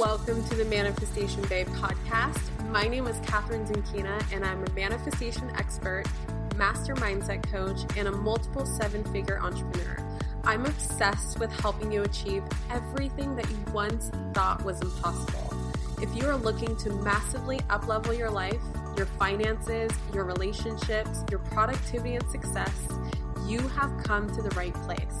Welcome to the Manifestation Babe podcast. My name is Kathrin Zenkina, and I'm a manifestation expert, master mindset coach, and a multiple seven figure entrepreneur. I'm obsessed with helping you achieve everything that you once thought was impossible. If you are looking to massively uplevel your life, your finances, your relationships, your productivity and success, you have come to the right place.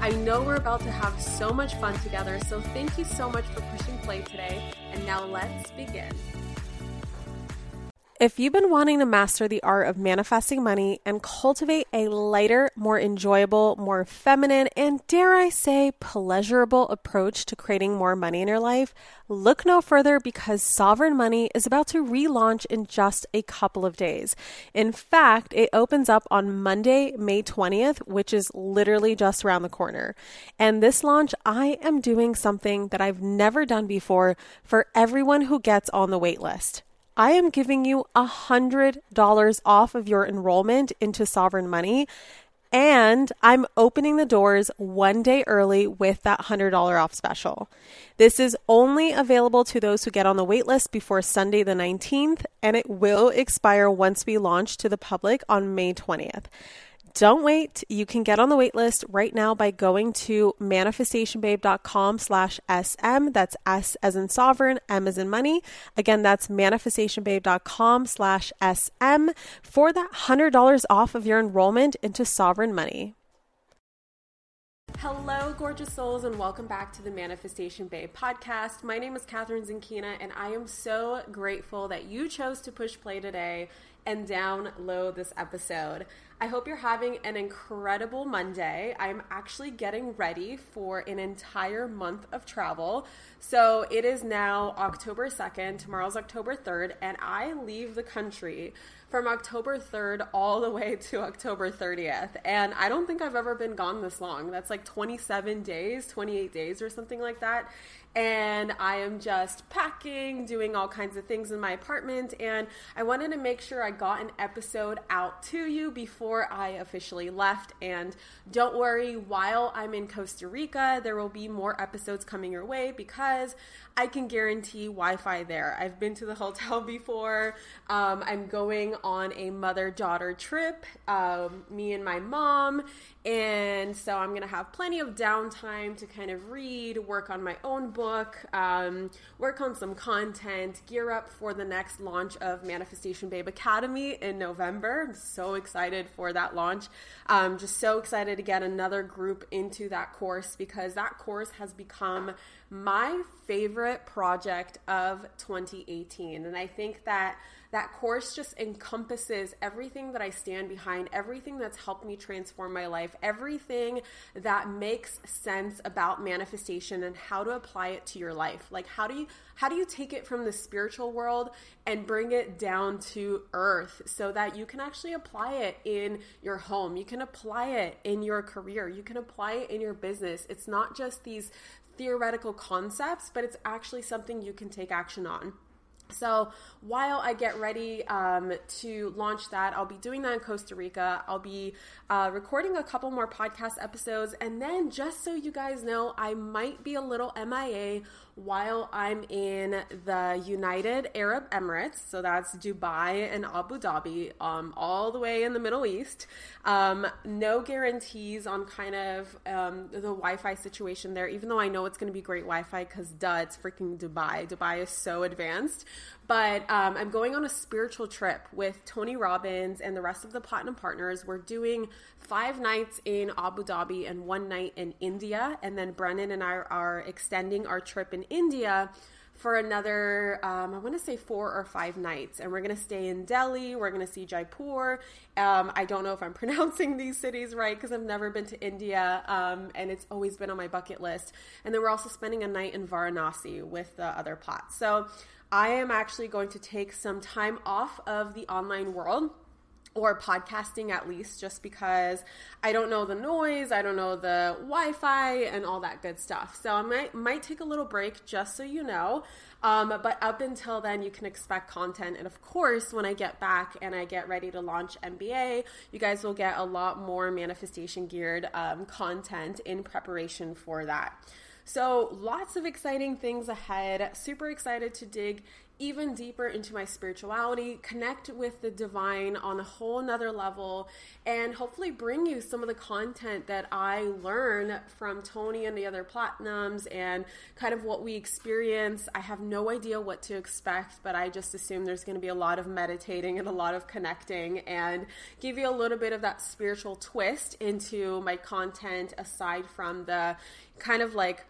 I know we're about to have so much fun together, so thank you so much for pushing play today. And now let's begin. If you've been wanting to master the art of manifesting money and cultivate a lighter, more enjoyable, more feminine, and dare I say, pleasurable approach to creating more money in your life, look no further because Sovereign Money is about to relaunch in just a couple of days. In fact, it opens up on Monday, May 20th, which is literally just around the corner. And this launch, I am doing something that I've never done before for everyone who gets on the wait list. I am giving you $100 off of your enrollment into Sovereign Money. And I'm opening the doors one day early with that $100 off special. This is only available to those who get on the waitlist before Sunday the 19th, and it will expire once we launch to the public on May 20th. Don't wait. You can get on the wait list right now by going to manifestationbabe.com slash SM. That's S as in sovereign, M as in money. Again, that's manifestationbabe.com slash SM for that $100 off of your enrollment into sovereign money. Hello, gorgeous souls, and welcome back to the Manifestation Babe podcast. My name is Kathrin Zenkina, and I am so grateful that you chose to push play today and download this episode. I hope you're having an incredible Monday. I'm actually getting ready for an entire month of travel. So it is now October 2nd, tomorrow's October 3rd, and I leave the country from October 3rd all the way to October 30th. And I don't think I've ever been gone this long. That's like 27 days, 28 days, or something like that and I am just packing, doing all kinds of things in my apartment. And I wanted to make sure I got an episode out to you before I officially left. And don't worry, while I'm in Costa Rica, there will be more episodes coming your way because I can guarantee Wi Fi there. I've been to the hotel before. Um, I'm going on a mother daughter trip, um, me and my mom. And so I'm going to have plenty of downtime to kind of read, work on my own book, um, work on some content, gear up for the next launch of Manifestation Babe Academy in November. I'm so excited for that launch. I'm just so excited to get another group into that course because that course has become my favorite project of 2018. And I think that that course just encompasses everything that I stand behind, everything that's helped me transform my life, everything that makes sense about manifestation and how to apply it to your life. Like how do you how do you take it from the spiritual world and bring it down to earth so that you can actually apply it in your home. You can apply it in your career. You can apply it in your business. It's not just these theoretical concepts, but it's actually something you can take action on. So while I get ready um, to launch that, I'll be doing that in Costa Rica. I'll be uh, recording a couple more podcast episodes. And then, just so you guys know, I might be a little MIA while I'm in the United Arab Emirates. So that's Dubai and Abu Dhabi, um, all the way in the Middle East. Um, no guarantees on kind of um, the Wi Fi situation there, even though I know it's going to be great Wi Fi because, duh, it's freaking Dubai. Dubai is so advanced. But um, I'm going on a spiritual trip with Tony Robbins and the rest of the Platinum Partners. We're doing five nights in Abu Dhabi and one night in India. And then Brennan and I are extending our trip in India for another, um, I want to say four or five nights. And we're going to stay in Delhi. We're going to see Jaipur. Um, I don't know if I'm pronouncing these cities right because I've never been to India um, and it's always been on my bucket list. And then we're also spending a night in Varanasi with the other pots. So I am actually going to take some time off of the online world or podcasting at least, just because I don't know the noise, I don't know the Wi Fi, and all that good stuff. So I might, might take a little break just so you know. Um, but up until then, you can expect content. And of course, when I get back and I get ready to launch MBA, you guys will get a lot more manifestation geared um, content in preparation for that. So, lots of exciting things ahead. Super excited to dig even deeper into my spirituality, connect with the divine on a whole nother level, and hopefully bring you some of the content that I learn from Tony and the other platinums and kind of what we experience. I have no idea what to expect, but I just assume there's going to be a lot of meditating and a lot of connecting and give you a little bit of that spiritual twist into my content aside from the kind of like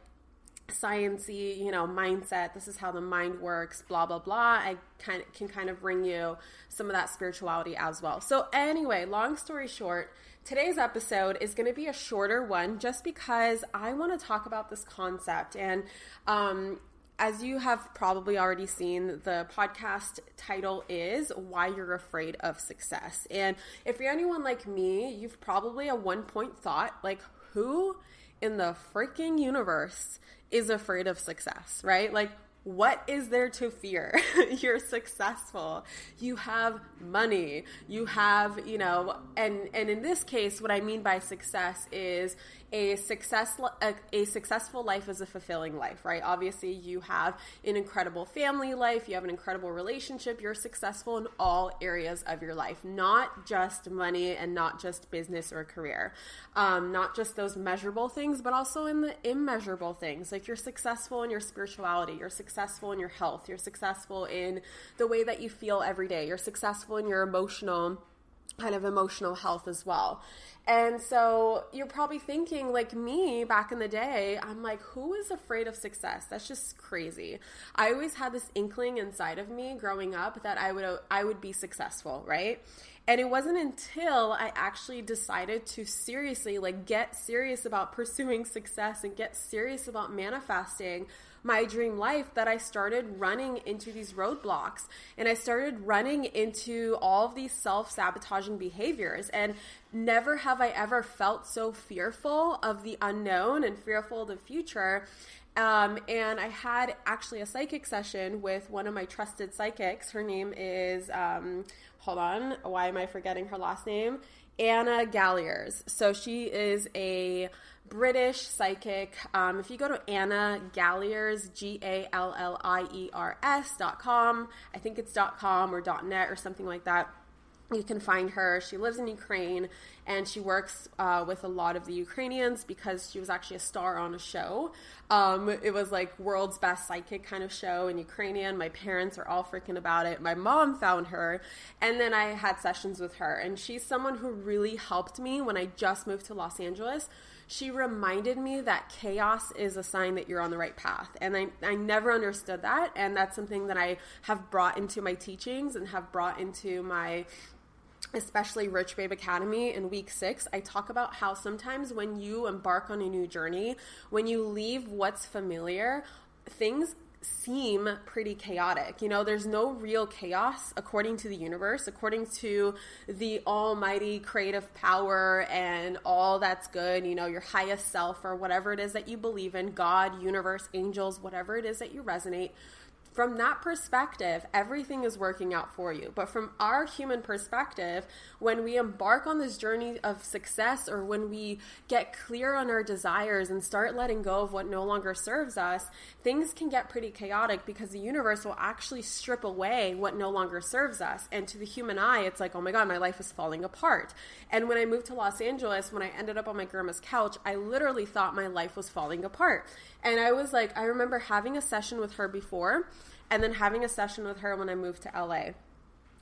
sciency, you know, mindset. This is how the mind works, blah blah blah. I kind of, can kind of bring you some of that spirituality as well. So anyway, long story short, today's episode is going to be a shorter one just because I want to talk about this concept and um, as you have probably already seen, the podcast title is Why You're Afraid of Success. And if you're anyone like me, you've probably at one point thought, like, who in the freaking universe is afraid of success, right? Like, what is there to fear? You're successful. You have money. You have, you know, and and in this case what I mean by success is a success a, a, successful life is a fulfilling life, right? Obviously, you have an incredible family life, you have an incredible relationship, you're successful in all areas of your life, not just money and not just business or career, um, not just those measurable things, but also in the immeasurable things. Like you're successful in your spirituality, you're successful in your health, you're successful in the way that you feel every day, you're successful in your emotional kind of emotional health as well. And so you're probably thinking, like me back in the day, I'm like, who is afraid of success? That's just crazy. I always had this inkling inside of me growing up that I would I would be successful, right? And it wasn't until I actually decided to seriously like get serious about pursuing success and get serious about manifesting my dream life that I started running into these roadblocks and I started running into all of these self sabotaging behaviors. And never have I ever felt so fearful of the unknown and fearful of the future. Um, and I had actually a psychic session with one of my trusted psychics. Her name is, um, hold on, why am I forgetting her last name? Anna Galliers. So she is a British psychic. Um, if you go to Anna Galliers, G A L L I E R S dot com, I think it's dot com or dot net or something like that. You can find her. She lives in Ukraine and she works uh, with a lot of the Ukrainians because she was actually a star on a show. Um, it was like world's best psychic kind of show in Ukrainian. My parents are all freaking about it. My mom found her, and then I had sessions with her. And she's someone who really helped me when I just moved to Los Angeles she reminded me that chaos is a sign that you're on the right path. And I, I never understood that. And that's something that I have brought into my teachings and have brought into my especially Rich Babe Academy in week six, I talk about how sometimes when you embark on a new journey, when you leave what's familiar, things seem pretty chaotic. You know, there's no real chaos according to the universe, according to the almighty creative power and all that's good, you know, your highest self or whatever it is that you believe in, God, universe, angels, whatever it is that you resonate from that perspective, everything is working out for you. But from our human perspective, when we embark on this journey of success or when we get clear on our desires and start letting go of what no longer serves us, things can get pretty chaotic because the universe will actually strip away what no longer serves us. And to the human eye, it's like, oh my God, my life is falling apart. And when I moved to Los Angeles, when I ended up on my grandma's couch, I literally thought my life was falling apart. And I was like, I remember having a session with her before and then having a session with her when I moved to LA.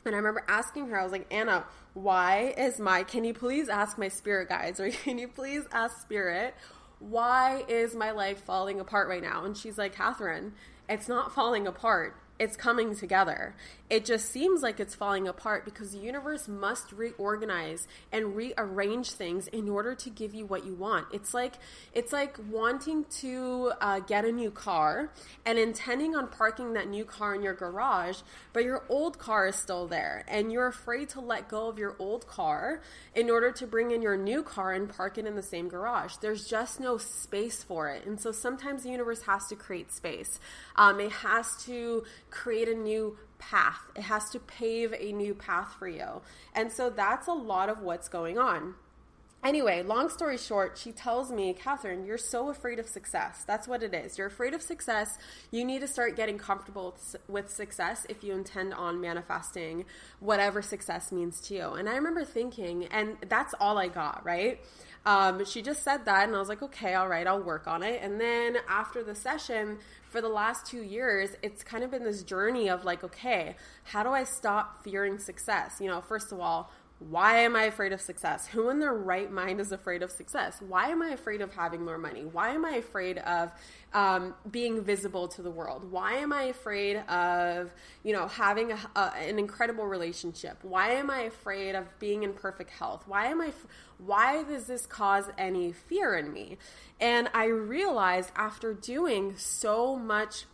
And I remember asking her, I was like, Anna, why is my, can you please ask my spirit guides or can you please ask spirit, why is my life falling apart right now? And she's like, Kathrin, it's not falling apart. It's coming together. It just seems like it's falling apart because the universe must reorganize and rearrange things in order to give you what you want. It's like it's like wanting to uh, get a new car and intending on parking that new car in your garage, but your old car is still there, and you're afraid to let go of your old car in order to bring in your new car and park it in the same garage. There's just no space for it, and so sometimes the universe has to create space. Um, it has to create a new path. It has to pave a new path for you. And so that's a lot of what's going on. Anyway, long story short, she tells me, Kathrin, you're so afraid of success. That's what it is. You're afraid of success. You need to start getting comfortable with success if you intend on manifesting whatever success means to you. And I remember thinking, and that's all I got, right? Um, she just said that, and I was like, okay, all right, I'll work on it. And then after the session, for the last two years, it's kind of been this journey of like, okay, how do I stop fearing success? You know, first of all, why am I afraid of success? Who in their right mind is afraid of success? Why am I afraid of having more money? Why am I afraid of um, being visible to the world? Why am I afraid of, you know, having a, a, an incredible relationship? Why am I afraid of being in perfect health? Why am I? Why does this cause any fear in me? And I realized after doing so much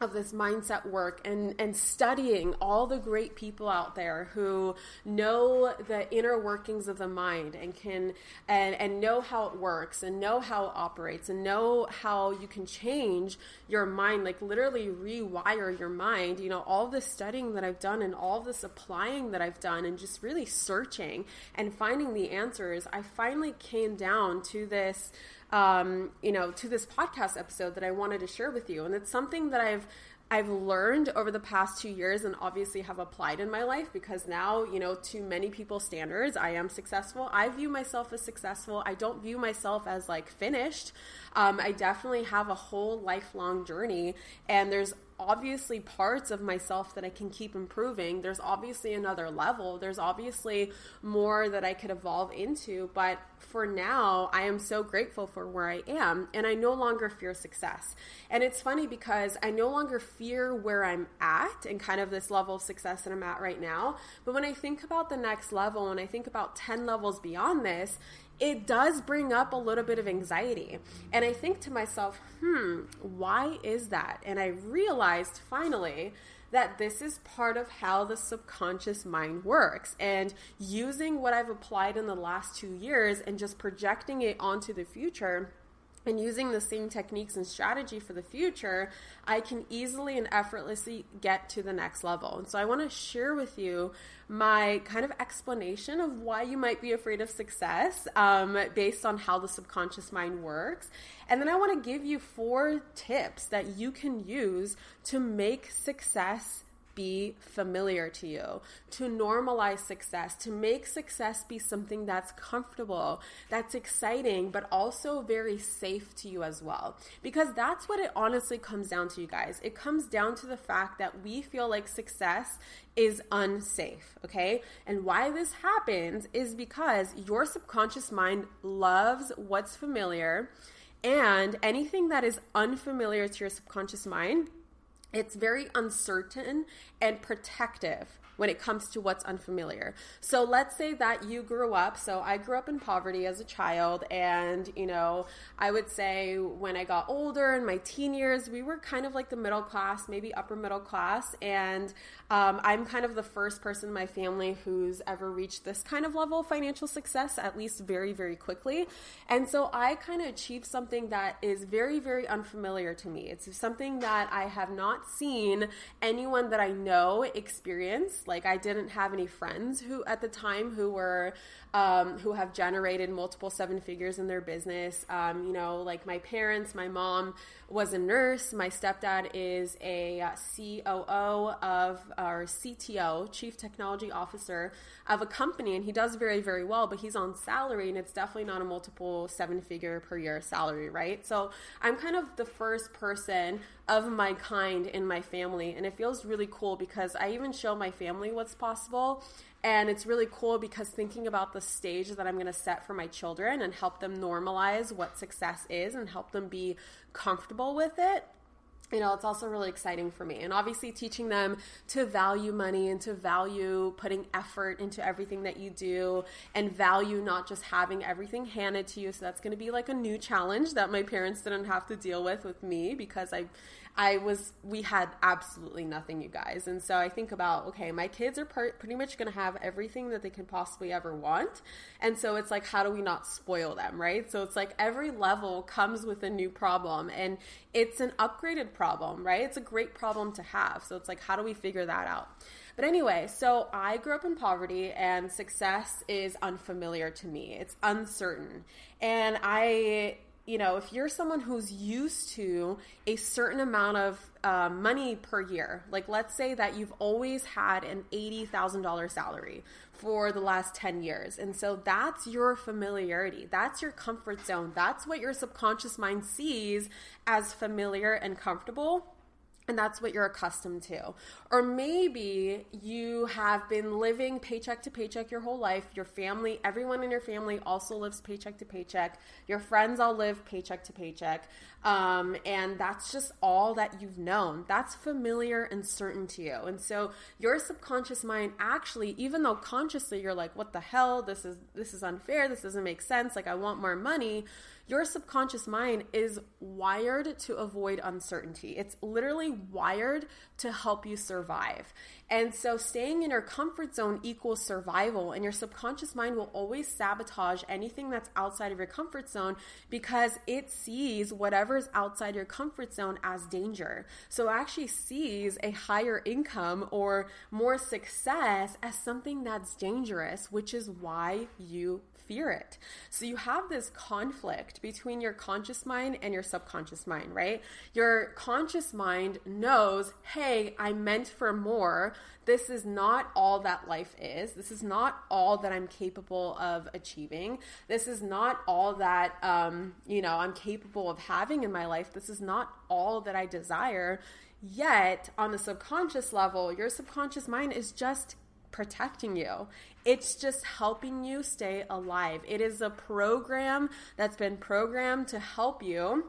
of this mindset work and and studying all the great people out there who know the inner workings of the mind and can and and know how it works and know how it operates and know how you can change your mind like literally rewire your mind. You know all the studying that I've done and all this applying that I've done and just really searching and finding the answers I finally came down to this um, you know, to this podcast episode that I wanted to share with you. And it's something that I've I've learned over the past two years and obviously have applied in my life because now, you know, to many people's standards, I am successful. I view myself as successful. I don't view myself as like finished. Um, I definitely have a whole lifelong journey, and there's obviously parts of myself that I can keep improving. There's obviously another level. There's obviously more that I could evolve into. But for now, I am so grateful for where I am. And I no longer fear success. And it's funny because I no longer fear where I'm at and kind of this level of success that I'm at right now. But when I think about the next level, and I think about 10 levels beyond this, it does bring up a little bit of anxiety. And I think to myself, hmm, why is that? And I realized finally that this is part of how the subconscious mind works. And using what I've applied in the last two years and just projecting it onto the future and using the same techniques and strategy for the future, I can easily and effortlessly get to the next level. And so I want to share with you my kind of explanation of why you might be afraid of success um, based on how the subconscious mind works. And then I want to give you four tips that you can use to make success be familiar to you, to normalize success, to make success be something that's comfortable, that's exciting, but also very safe to you as well. Because that's what it honestly comes down to, you guys. It comes down to the fact that we feel like success is unsafe, okay? And why this happens is because your subconscious mind loves what's familiar. And anything that is unfamiliar to your subconscious mind it's very uncertain and protective when it comes to what's unfamiliar. So let's say that you grew up, so I grew up in poverty as a child, and you know, I would say when I got older in my teen years, we were kind of like the middle class, maybe upper middle class, and um, I'm kind of the first person in my family who's ever reached this kind of level of financial success, at least very, very quickly. And so I kind of achieved something that is very, very unfamiliar to me. It's something that I have not seen anyone that I know experience. Like I didn't have any friends who at the time who were um, who have generated multiple seven figures in their business. Um, you know, like my parents, my mom was a nurse. My stepdad is a uh, COO of our CTO, Chief Technology Officer of a company, and he does very, very well, but he's on salary, and it's definitely not a multiple seven figure per year salary, right? So I'm kind of the first person of my kind in my family, and it feels really cool because I even show my family what's possible. And it's really cool because thinking about the stage that I'm going to set for my children and help them normalize what success is and help them be comfortable with it you know, it's also really exciting for me. And obviously, teaching them to value money and to value putting effort into everything that you do and value not just having everything handed to you. So, that's going to be like a new challenge that my parents didn't have to deal with with me because I I was, we had absolutely nothing, you guys. And so I think about, okay, my kids are per- pretty much going to have everything that they can possibly ever want. And so it's like, how do we not spoil them, right? So it's like every level comes with a new problem and it's an upgraded problem, right? It's a great problem to have. So it's like, how do we figure that out? But anyway, so I grew up in poverty and success is unfamiliar to me. It's uncertain. And I you know, if you're someone who's used to a certain amount of uh, money per year, like let's say that you've always had an $80,000 salary for the last 10 years. And so that's your familiarity. That's your comfort zone. That's what your subconscious mind sees as familiar and comfortable and that's what you're accustomed to. Or maybe you have been living paycheck to paycheck your whole life. Your family, everyone in your family also lives paycheck to paycheck. Your friends all live paycheck to paycheck. Um, and that's just all that you've known. That's familiar and certain to you. And so your subconscious mind actually, even though consciously you're like, what the hell? This is this is unfair, this doesn't make sense, like I want more money your subconscious mind is wired to avoid uncertainty. It's literally wired to help you survive. And so staying in your comfort zone equals survival, and your subconscious mind will always sabotage anything that's outside of your comfort zone because it sees whatever is outside your comfort zone as danger. So it actually sees a higher income or more success as something that's dangerous, which is why you fear it. So you have this conflict between your conscious mind and your subconscious mind, right? Your conscious mind knows, hey, I meant for more. This is not all that life is. This is not all that I'm capable of achieving. This is not all that, um, you know, I'm capable of having in my life. This is not all that I desire. Yet, on the subconscious level, your subconscious mind is just protecting you. It's just helping you stay alive. It is a program that's been programmed to help you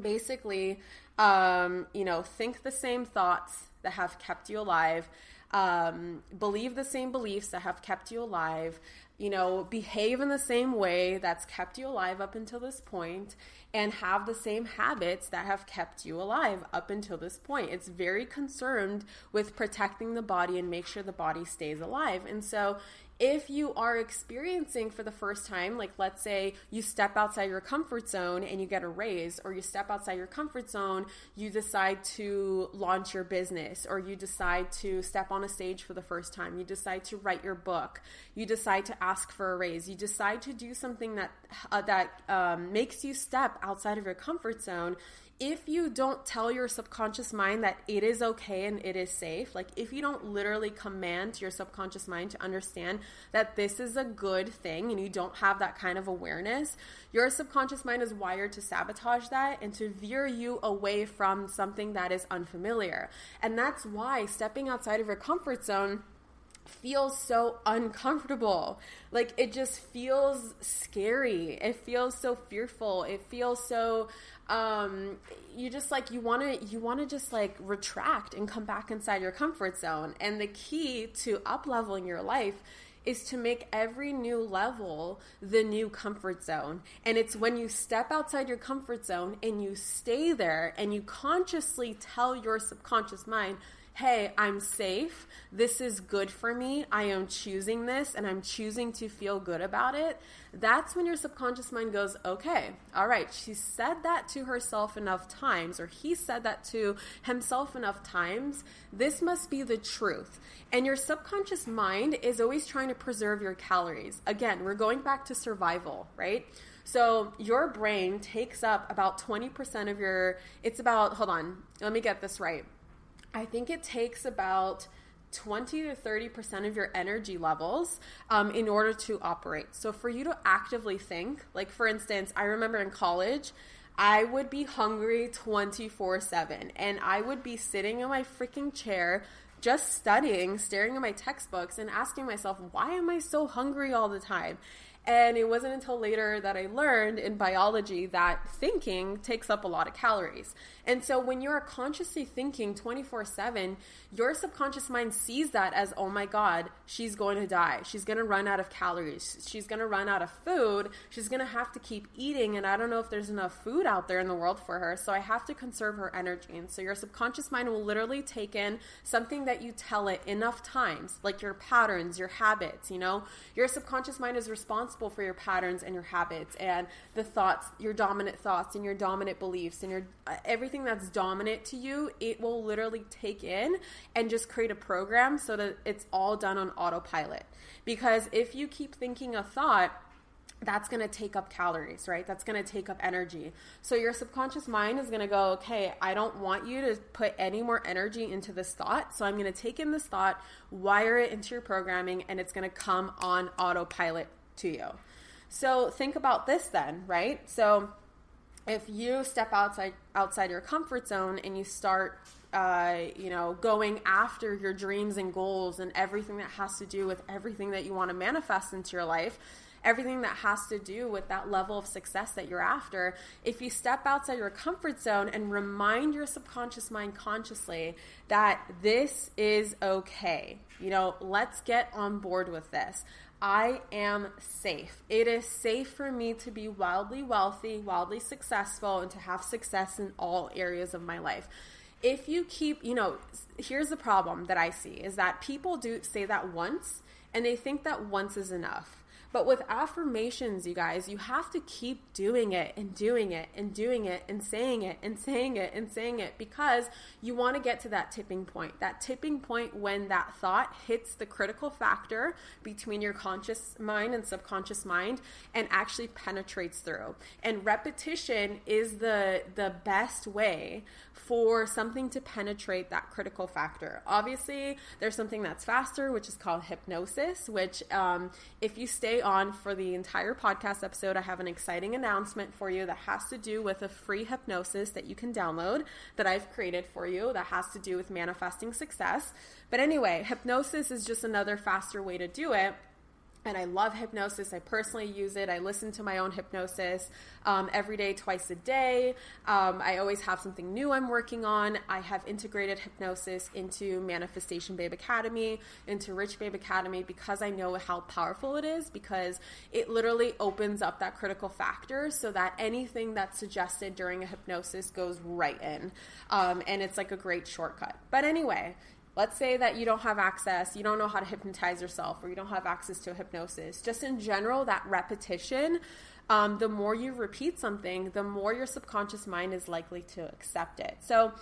basically, um, you know, think the same thoughts that have kept you alive, um, believe the same beliefs that have kept you alive, you know, behave in the same way that's kept you alive up until this point and have the same habits that have kept you alive up until this point. It's very concerned with protecting the body and make sure the body stays alive. And so if you are experiencing for the first time, like let's say you step outside your comfort zone and you get a raise, or you step outside your comfort zone, you decide to launch your business, or you decide to step on a stage for the first time, you decide to write your book, you decide to ask for a raise, you decide to do something that uh, that um, makes you step outside of your comfort zone if you don't tell your subconscious mind that it is okay and it is safe, like if you don't literally command your subconscious mind to understand that this is a good thing and you don't have that kind of awareness, your subconscious mind is wired to sabotage that and to veer you away from something that is unfamiliar. And that's why stepping outside of your comfort zone feels so uncomfortable. Like it just feels scary. It feels so fearful. It feels so um you just like you want to you want to just like retract and come back inside your comfort zone. And the key to up leveling your life is to make every new level the new comfort zone. And it's when you step outside your comfort zone and you stay there and you consciously tell your subconscious mind, hey, I'm safe. This is good for me. I am choosing this and I'm choosing to feel good about it. That's when your subconscious mind goes, okay, all right, she said that to herself enough times, or he said that to himself enough times. This must be the truth. And your subconscious mind is always trying to preserve your calories. Again, we're going back to survival, right? So your brain takes up about 20% of your, it's about, hold on, let me get this right. I think it takes about 20 to 30% of your energy levels um, in order to operate. So, for you to actively think, like for instance, I remember in college, I would be hungry 24 7, and I would be sitting in my freaking chair just studying, staring at my textbooks, and asking myself, why am I so hungry all the time? And it wasn't until later that I learned in biology that thinking takes up a lot of calories. And so when you're consciously thinking 24 7, your subconscious mind sees that as, oh my God, she's going to die. She's going to run out of calories. She's going to run out of food. She's going to have to keep eating. And I don't know if there's enough food out there in the world for her. So I have to conserve her energy. And so your subconscious mind will literally take in something that you tell it enough times, like your patterns, your habits, you know? Your subconscious mind is responsible for your patterns and your habits and the thoughts, your dominant thoughts and your dominant beliefs and your uh, everything that's dominant to you, it will literally take in and just create a program so that it's all done on autopilot. Because if you keep thinking a thought, that's going to take up calories, right? That's going to take up energy. So your subconscious mind is going to go, okay, I don't want you to put any more energy into this thought. So I'm going to take in this thought, wire it into your programming, and it's going to come on autopilot to you. So think about this then, right? So if you step outside outside your comfort zone and you start uh, you know going after your dreams and goals and everything that has to do with everything that you want to manifest into your life everything that has to do with that level of success that you're after if you step outside your comfort zone and remind your subconscious mind consciously that this is okay you know let's get on board with this I am safe. It is safe for me to be wildly wealthy, wildly successful, and to have success in all areas of my life. If you keep, you know, here's the problem that I see is that people do say that once and they think that once is enough. But with affirmations, you guys, you have to keep doing it and doing it and doing it and saying it and saying it and saying it because you want to get to that tipping point. That tipping point when that thought hits the critical factor between your conscious mind and subconscious mind and actually penetrates through. And repetition is the the best way for something to penetrate that critical factor. Obviously, there's something that's faster, which is called hypnosis, which um, if you stay on for the entire podcast episode, I have an exciting announcement for you that has to do with a free hypnosis that you can download that I've created for you that has to do with manifesting success. But anyway, hypnosis is just another faster way to do it and I love hypnosis. I personally use it. I listen to my own hypnosis um, every day, twice a day. Um, I always have something new I'm working on. I have integrated hypnosis into Manifestation Babe Academy, into Rich Babe Academy, because I know how powerful it is, because it literally opens up that critical factor so that anything that's suggested during a hypnosis goes right in. Um, and it's like a great shortcut. But anyway, let's say that you don't have access, you don't know how to hypnotize yourself, or you don't have access to hypnosis. Just in general, that repetition, um, the more you repeat something, the more your subconscious mind is likely to accept it. So,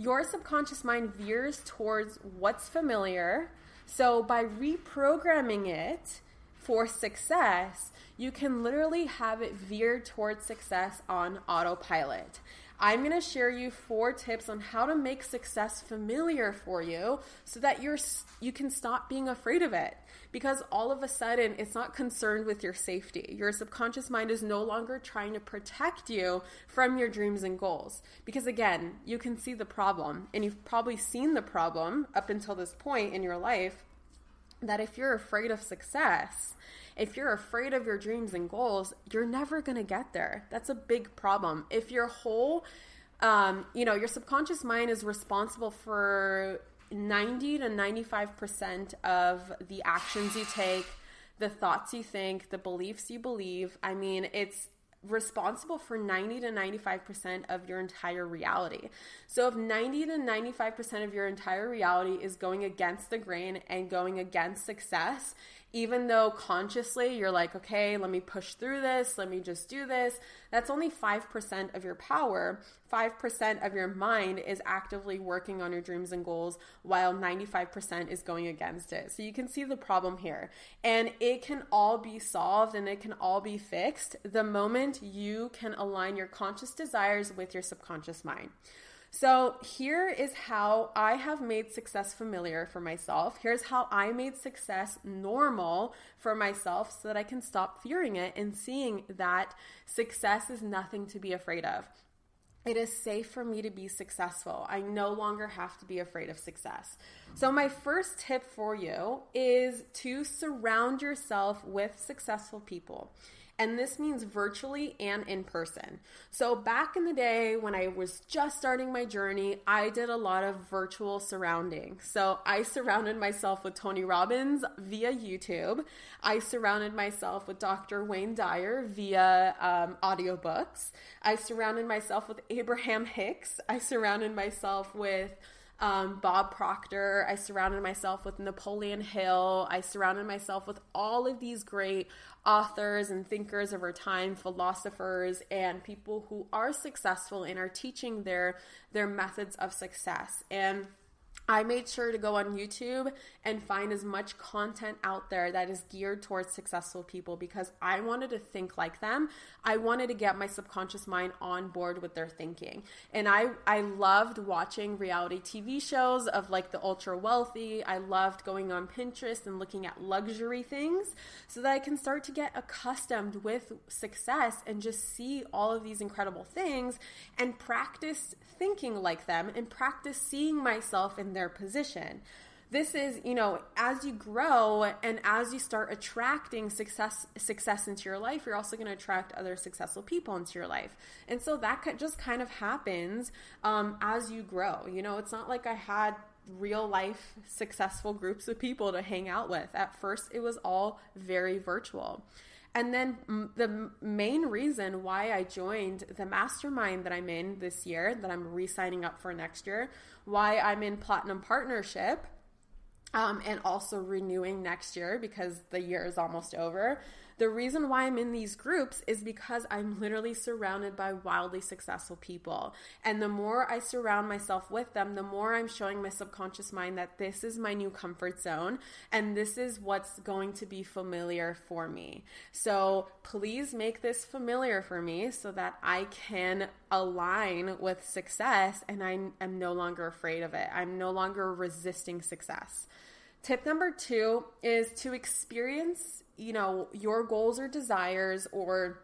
your subconscious mind veers towards what's familiar. So, by reprogramming it for success, you can literally have it veer towards success on autopilot. I'm going to share you four tips on how to make success familiar for you so that you're you can stop being afraid of it because all of a sudden it's not concerned with your safety. Your subconscious mind is no longer trying to protect you from your dreams and goals because again, you can see the problem and you've probably seen the problem up until this point in your life that if you're afraid of success, if you're afraid of your dreams and goals, you're never going to get there. That's a big problem. If your whole, um, you know, your subconscious mind is responsible for 90 to 95% of the actions you take, the thoughts you think, the beliefs you believe. I mean, it's responsible for 90 to 95% of your entire reality. So if 90 to 95% of your entire reality is going against the grain and going against success, even though consciously you're like, okay, let me push through this, let me just do this, that's only 5% of your power. 5% of your mind is actively working on your dreams and goals, while 95% is going against it. So you can see the problem here. And it can all be solved and it can all be fixed the moment you can align your conscious desires with your subconscious mind. So, here is how I have made success familiar for myself. Here's how I made success normal for myself so that I can stop fearing it and seeing that success is nothing to be afraid of. It is safe for me to be successful. I no longer have to be afraid of success. So, my first tip for you is to surround yourself with successful people. And this means virtually and in person. So, back in the day when I was just starting my journey, I did a lot of virtual surrounding. So, I surrounded myself with Tony Robbins via YouTube. I surrounded myself with Dr. Wayne Dyer via um, audiobooks. I surrounded myself with Abraham Hicks. I surrounded myself with um, Bob Proctor. I surrounded myself with Napoleon Hill. I surrounded myself with all of these great authors and thinkers of our time, philosophers, and people who are successful and are teaching their their methods of success. And I made sure to go on YouTube and find as much content out there that is geared towards successful people because I wanted to think like them. I wanted to get my subconscious mind on board with their thinking. And I I loved watching reality TV shows of like the ultra wealthy. I loved going on Pinterest and looking at luxury things so that I can start to get accustomed with success and just see all of these incredible things and practice thinking like them and practice seeing myself in their position. This is, you know, as you grow and as you start attracting success success into your life, you're also going to attract other successful people into your life. And so that just kind of happens um, as you grow. You know, it's not like I had real life successful groups of people to hang out with. At first, it was all very virtual. And then the main reason why I joined the mastermind that I'm in this year, that I'm re signing up for next year, why I'm in Platinum Partnership, um, and also renewing next year because the year is almost over, the reason why I'm in these groups is because I'm literally surrounded by wildly successful people. And the more I surround myself with them, the more I'm showing my subconscious mind that this is my new comfort zone and this is what's going to be familiar for me. So please make this familiar for me so that I can align with success and I am no longer afraid of it. I'm no longer resisting success. Tip number two is to experience you know, your goals or desires or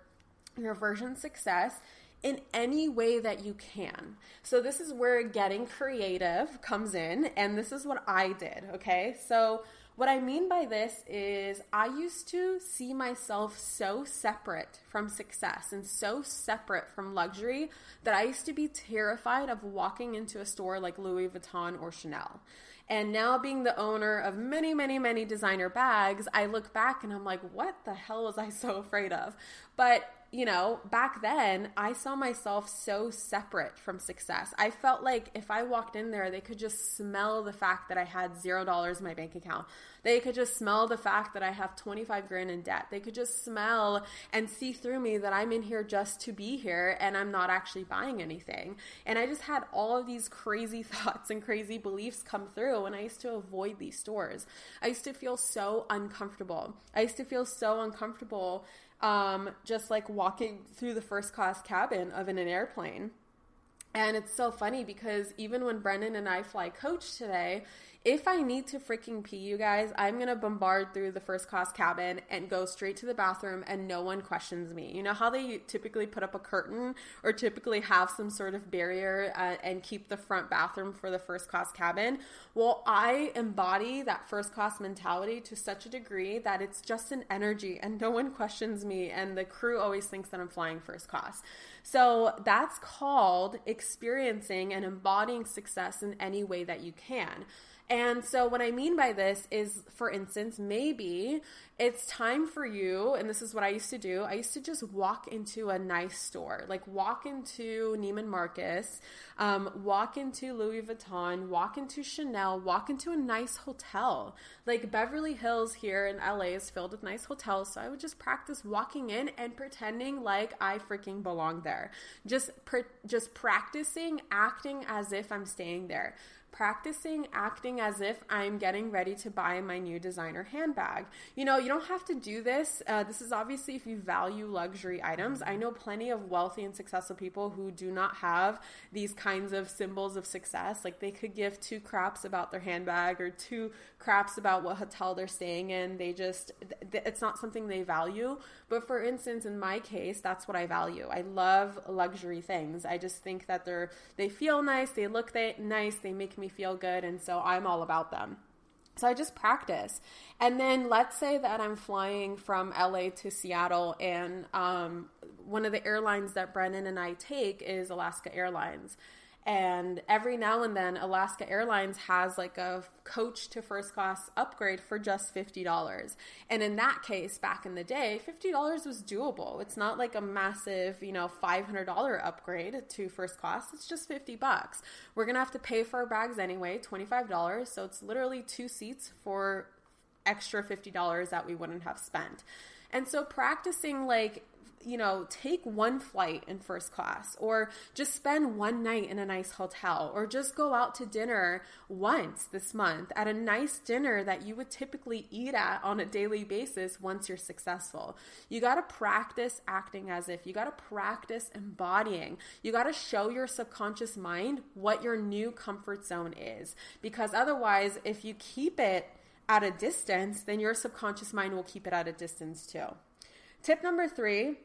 your version success in any way that you can. So, this is where getting creative comes in, and this is what I did, okay? So, what I mean by this is, I used to see myself so separate from success and so separate from luxury that I used to be terrified of walking into a store like Louis Vuitton or Chanel. And now, being the owner of many, many, many designer bags, I look back and I'm like, what the hell was I so afraid of? But you know, back then I saw myself so separate from success. I felt like if I walked in there, they could just smell the fact that I had zero dollars in my bank account. They could just smell the fact that I have 25 grand in debt. They could just smell and see through me that I'm in here just to be here and I'm not actually buying anything. And I just had all of these crazy thoughts and crazy beliefs come through and I used to avoid these stores. I used to feel so uncomfortable. I used to feel so uncomfortable um, just like walking through the first class cabin of in an airplane. And it's so funny because even when Brennan and I fly coach today, if I need to freaking pee, you guys, I'm gonna bombard through the first class cabin and go straight to the bathroom and no one questions me. You know how they typically put up a curtain or typically have some sort of barrier uh, and keep the front bathroom for the first class cabin? Well, I embody that first class mentality to such a degree that it's just an energy and no one questions me, and the crew always thinks that I'm flying first class. So that's called experiencing and embodying success in any way that you can. And so, what I mean by this is, for instance, maybe it's time for you, and this is what I used to do. I used to just walk into a nice store, like walk into Neiman Marcus, um, walk into Louis Vuitton, walk into Chanel, walk into a nice hotel. Like Beverly Hills here in LA is filled with nice hotels, so I would just practice walking in and pretending like I freaking belong there. Just, just practicing acting as if I'm staying there practicing acting as if I'm getting ready to buy my new designer handbag. You know, you don't have to do this. Uh, this is obviously if you value luxury items. I know plenty of wealthy and successful people who do not have these kinds of symbols of success. Like they could give two craps about their handbag or two craps about what hotel they're staying in. They just, it's not something they value. But for instance, in my case, that's what I value. I love luxury things. I just think that they're, they feel nice, they look they, nice, they make me feel good. And so I'm all about them. So I just practice. And then let's say that I'm flying from LA to Seattle, and um, one of the airlines that Brennan and I take is Alaska Airlines. And every now and then, Alaska Airlines has like a coach to first class upgrade for just $50. And in that case, back in the day, $50 was doable. It's not like a massive, you know, $500 upgrade to first class. It's just 50 bucks. We're going to have to pay for our bags anyway, $25. So it's literally two seats for extra $50 that we wouldn't have spent. And so practicing like you know, take one flight in first class or just spend one night in a nice hotel or just go out to dinner once this month at a nice dinner that you would typically eat at on a daily basis once you're successful. You got to practice acting as if. You got to practice embodying. You got to show your subconscious mind what your new comfort zone is because otherwise if you keep it at a distance, then your subconscious mind will keep it at a distance too. Tip number three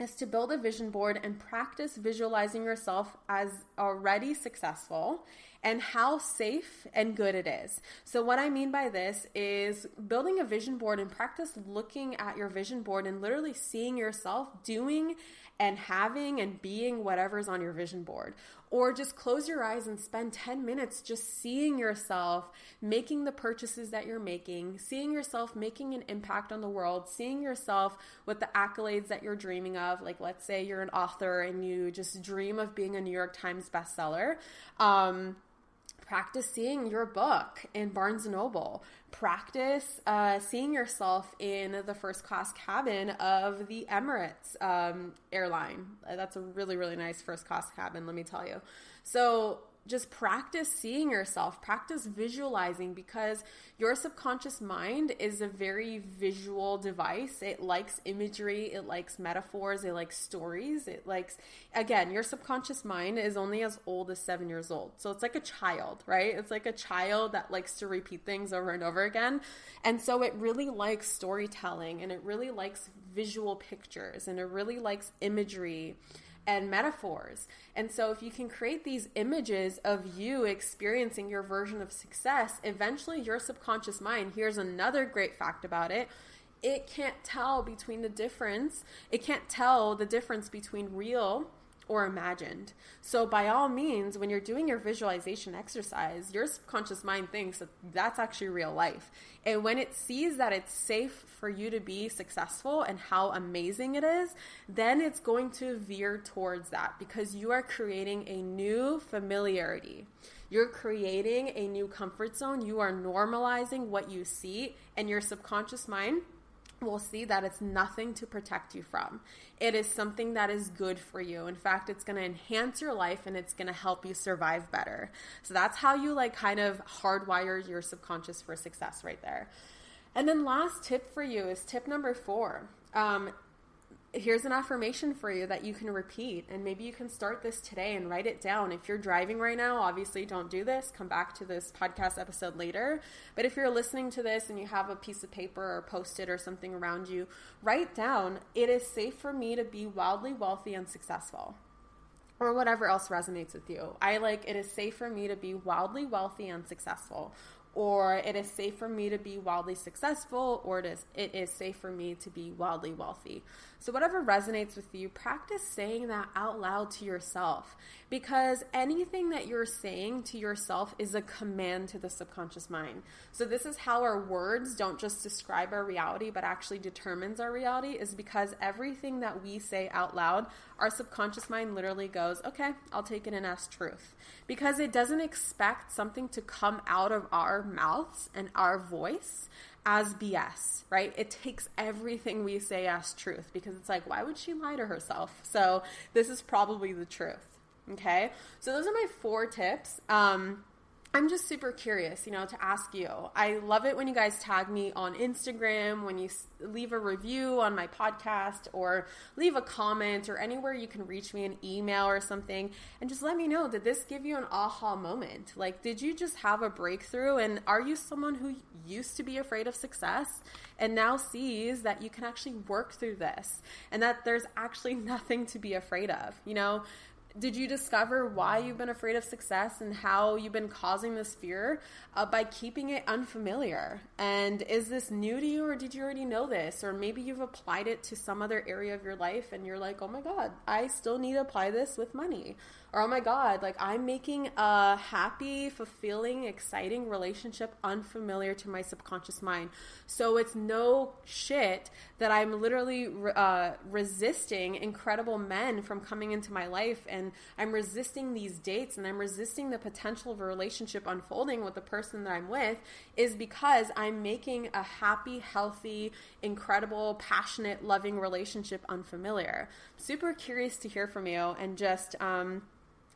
is to build a vision board and practice visualizing yourself as already successful and how safe and good it is. So, what I mean by this is building a vision board and practice looking at your vision board and literally seeing yourself doing and having and being whatever's on your vision board. Or just close your eyes and spend 10 minutes just seeing yourself making the purchases that you're making, seeing yourself making an impact on the world, seeing yourself with the accolades that you're dreaming of. Like, let's say you're an author and you just dream of being a New York Times bestseller. Um, practice seeing your book in Barnes and Noble. Practice uh, seeing yourself in the first class cabin of the Emirates um, airline. That's a really, really nice first class cabin, let me tell you. So just practice seeing yourself, practice visualizing because your subconscious mind is a very visual device. It likes imagery, it likes metaphors, it likes stories. It likes, again, your subconscious mind is only as old as seven years old. So it's like a child, right? It's like a child that likes to repeat things over and over again. And so it really likes storytelling and it really likes visual pictures and it really likes imagery and metaphors. And so, if you can create these images of you experiencing your version of success, eventually your subconscious mind, here's another great fact about it. It can't tell between the difference. It can't tell the difference between real or imagined. So, by all means, when you're doing your visualization exercise, your subconscious mind thinks that that's actually real life. And when it sees that it's safe for you to be successful and how amazing it is, then it's going to veer towards that because you are creating a new familiarity. You're creating a new comfort zone. You are normalizing what you see, and your subconscious mind will see that it's nothing to protect you from. It is something that is good for you. In fact, it's going to enhance your life and it's going to help you survive better. So that's how you like kind of hardwire your subconscious for success right there. And then last tip for you is tip number 4. Um, here's an affirmation for you that you can repeat and maybe you can start this today and write it down if you're driving right now obviously don't do this come back to this podcast episode later but if you're listening to this and you have a piece of paper or post it or something around you write down it is safe for me to be wildly wealthy and successful or whatever else resonates with you. I like it is safe for me to be wildly wealthy and successful or it is safe for me to be wildly successful, or it is, it is safe for me to be wildly wealthy. So, whatever resonates with you, practice saying that out loud to yourself because anything that you're saying to yourself is a command to the subconscious mind. So, this is how our words don't just describe our reality but actually determines our reality, is because everything that we say out loud, our subconscious mind literally goes, okay, I'll take it in as truth because it doesn't expect something to come out of our mouths and our voice as BS, right? It takes everything we say as truth because it's like, why would she lie to herself? So this is probably the truth. Okay. So those are my four tips. Um, I'm just super curious, you know, to ask you. I love it when you guys tag me on Instagram, when you leave a review on my podcast, or leave a comment, or anywhere you can reach me an email or something, and just let me know did this give you an aha moment? Like, did you just have a breakthrough? And are you someone who used to be afraid of success and now sees that you can actually work through this and that there's actually nothing to be afraid of? You know, did you discover why you've been afraid of success and how you've been causing this fear uh, by keeping it unfamiliar? And is this new to you, or did you already know this? Or maybe you've applied it to some other area of your life and you're like, oh my God, I still need to apply this with money or oh my god like i'm making a happy fulfilling exciting relationship unfamiliar to my subconscious mind. So it's no shit that i'm literally uh, resisting incredible men from coming into my life and i'm resisting these dates and i'm resisting the potential of a relationship unfolding with the person that i'm with is because i'm making a happy healthy incredible passionate loving relationship unfamiliar. Super curious to hear from you and just um,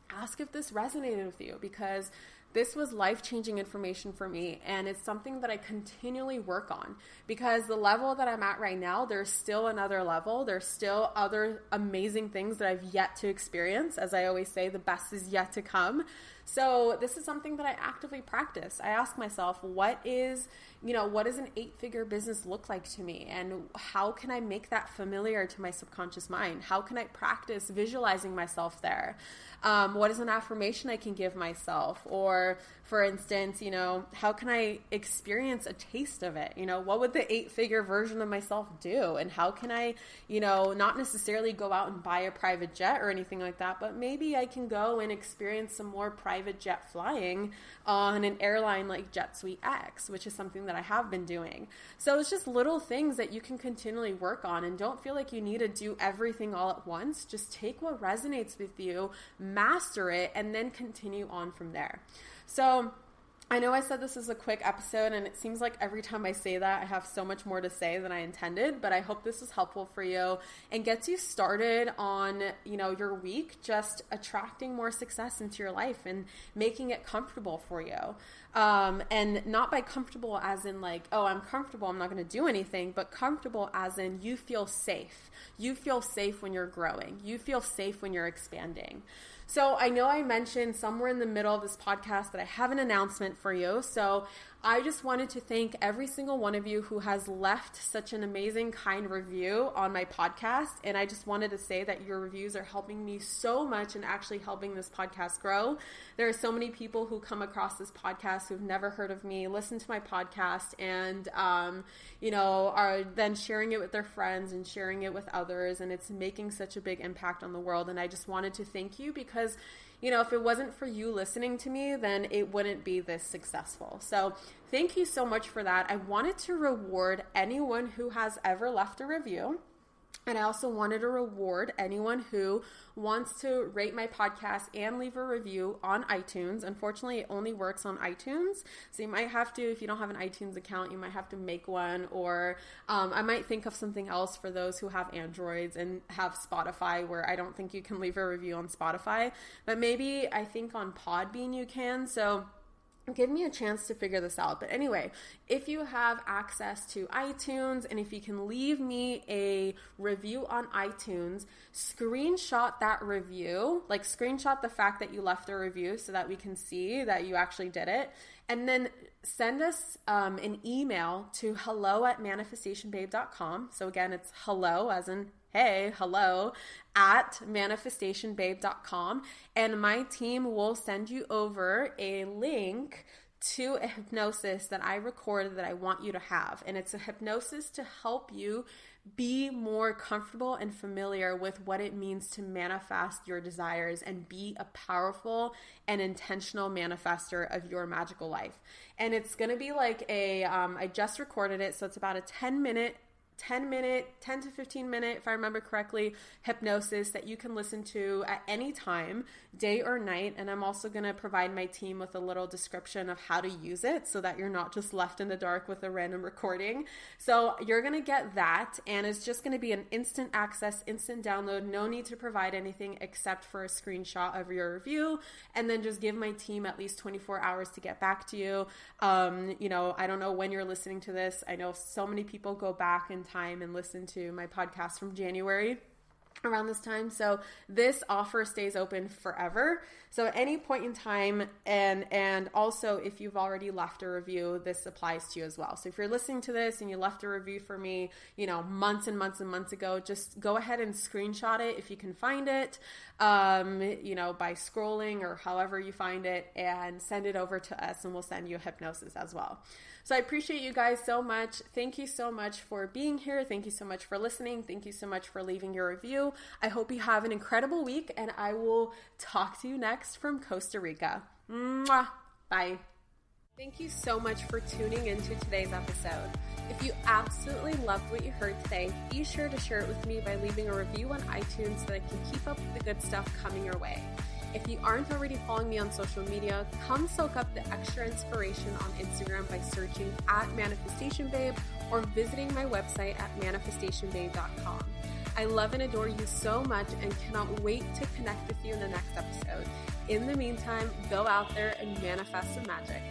ask if this resonated with you because this was life changing information for me, and it's something that I continually work on because the level that I'm at right now, there's still another level. There's still other amazing things that I've yet to experience. As I always say, the best is yet to come. So, this is something that I actively practice. I ask myself, what is, you know, what does an eight figure business look like to me? And how can I make that familiar to my subconscious mind? How can I practice visualizing myself there? Um, what is an affirmation I can give myself? Or, for instance, you know, how can I experience a taste of it? You know, what would the eight figure version of myself do? And how can I, you know, not necessarily go out and buy a private jet or anything like that, but maybe I can go and experience some more private jet flying on an airline like JetSuite X, which is something that I have been doing. So it's just little things that you can continually work on and don't feel like you need to do everything all at once. Just take what resonates with you, master it, and then continue on from there. So, I know I said this is a quick episode, and it seems like every time I say that, I have so much more to say than I intended. But I hope this is helpful for you and gets you started on, you know, your week, just attracting more success into your life and making it comfortable for you. Um, and not by comfortable as in like, oh, I'm comfortable, I'm not going to do anything, but comfortable as in you feel safe. You feel safe when you're growing. You feel safe when you're expanding. So I know I mentioned somewhere in the middle of this podcast that I have an announcement for you. So I just wanted to thank every single one of you who has left such an amazing, kind review on my podcast. And I just wanted to say that your reviews are helping me so much and actually helping this podcast grow. There are so many people who come across this podcast who've never heard of me, listen to my podcast, and, um, you know, are then sharing it with their friends and sharing it with others. And it's making such a big impact on the world. And I just wanted to thank you because you know, if it wasn't for you listening to me, then it wouldn't be this successful. So, thank you so much for that. I wanted to reward anyone who has ever left a review. And I also wanted to reward anyone who wants to rate my podcast and leave a review on iTunes. Unfortunately, it only works on iTunes. So you might have to, if you don't have an iTunes account, you might have to make one. Or um, I might think of something else for those who have Androids and have Spotify, where I don't think you can leave a review on Spotify. But maybe I think on Podbean you can. So give me a chance to figure this out. But anyway, if you have access to iTunes and if you can leave me a review on iTunes, screenshot that review, like screenshot the fact that you left a review so that we can see that you actually did it. And then send us um, an email to hello at manifestationbabe.com. So again, it's hello as in hey, hello, at manifestationbabe.com. And my team will send you over a link to a hypnosis that I recorded that I want you to have. And it's a hypnosis to help you be more comfortable and familiar with what it means to manifest your desires and be a powerful and intentional manifester of your magical life. And it's going to be like a. Um, I just recorded it, so it's about a 10 minute 10 minute, 10 to 15 minute, if I remember correctly, hypnosis that you can listen to at any time, day or night. And I'm also going to provide my team with a little description of how to use it so that you're not just left in the dark with a random recording. So you're going to get that, and it's just going to be an instant access, instant download. No need to provide anything except for a screenshot of your review, and then just give my team at least 24 hours to get back to you. Um, you know, I don't know when you're listening to this. I know so many people go back and time and listen to my podcast from January. around this time. So this offer stays open forever. So at any point in time and and also if you've already left a review, this applies to you as well. So if you're listening to this and you left a review for me, you know, months and months and months ago, just go ahead and screenshot it if you can find it. Um, you know, by scrolling or however you find it and send it over to us and we'll send you a hypnosis as well. So I appreciate you guys so much. Thank you so much for being here. Thank you so much for listening. Thank you so much for leaving your review. I hope you have an incredible week, and I will talk to you next from Costa Rica. Mwah. Bye. Thank you so much for tuning into today's episode. If you absolutely loved what you heard today, be sure to share it with me by leaving a review on iTunes so that I can keep up with the good stuff coming your way. If you aren't already following me on social media, come soak up the extra inspiration on Instagram by searching at Manifestation Babe or visiting my website at manifestationbabe.com. I love and adore you so much and cannot wait to connect with you in the next episode. In the meantime, go out there and manifest some magic.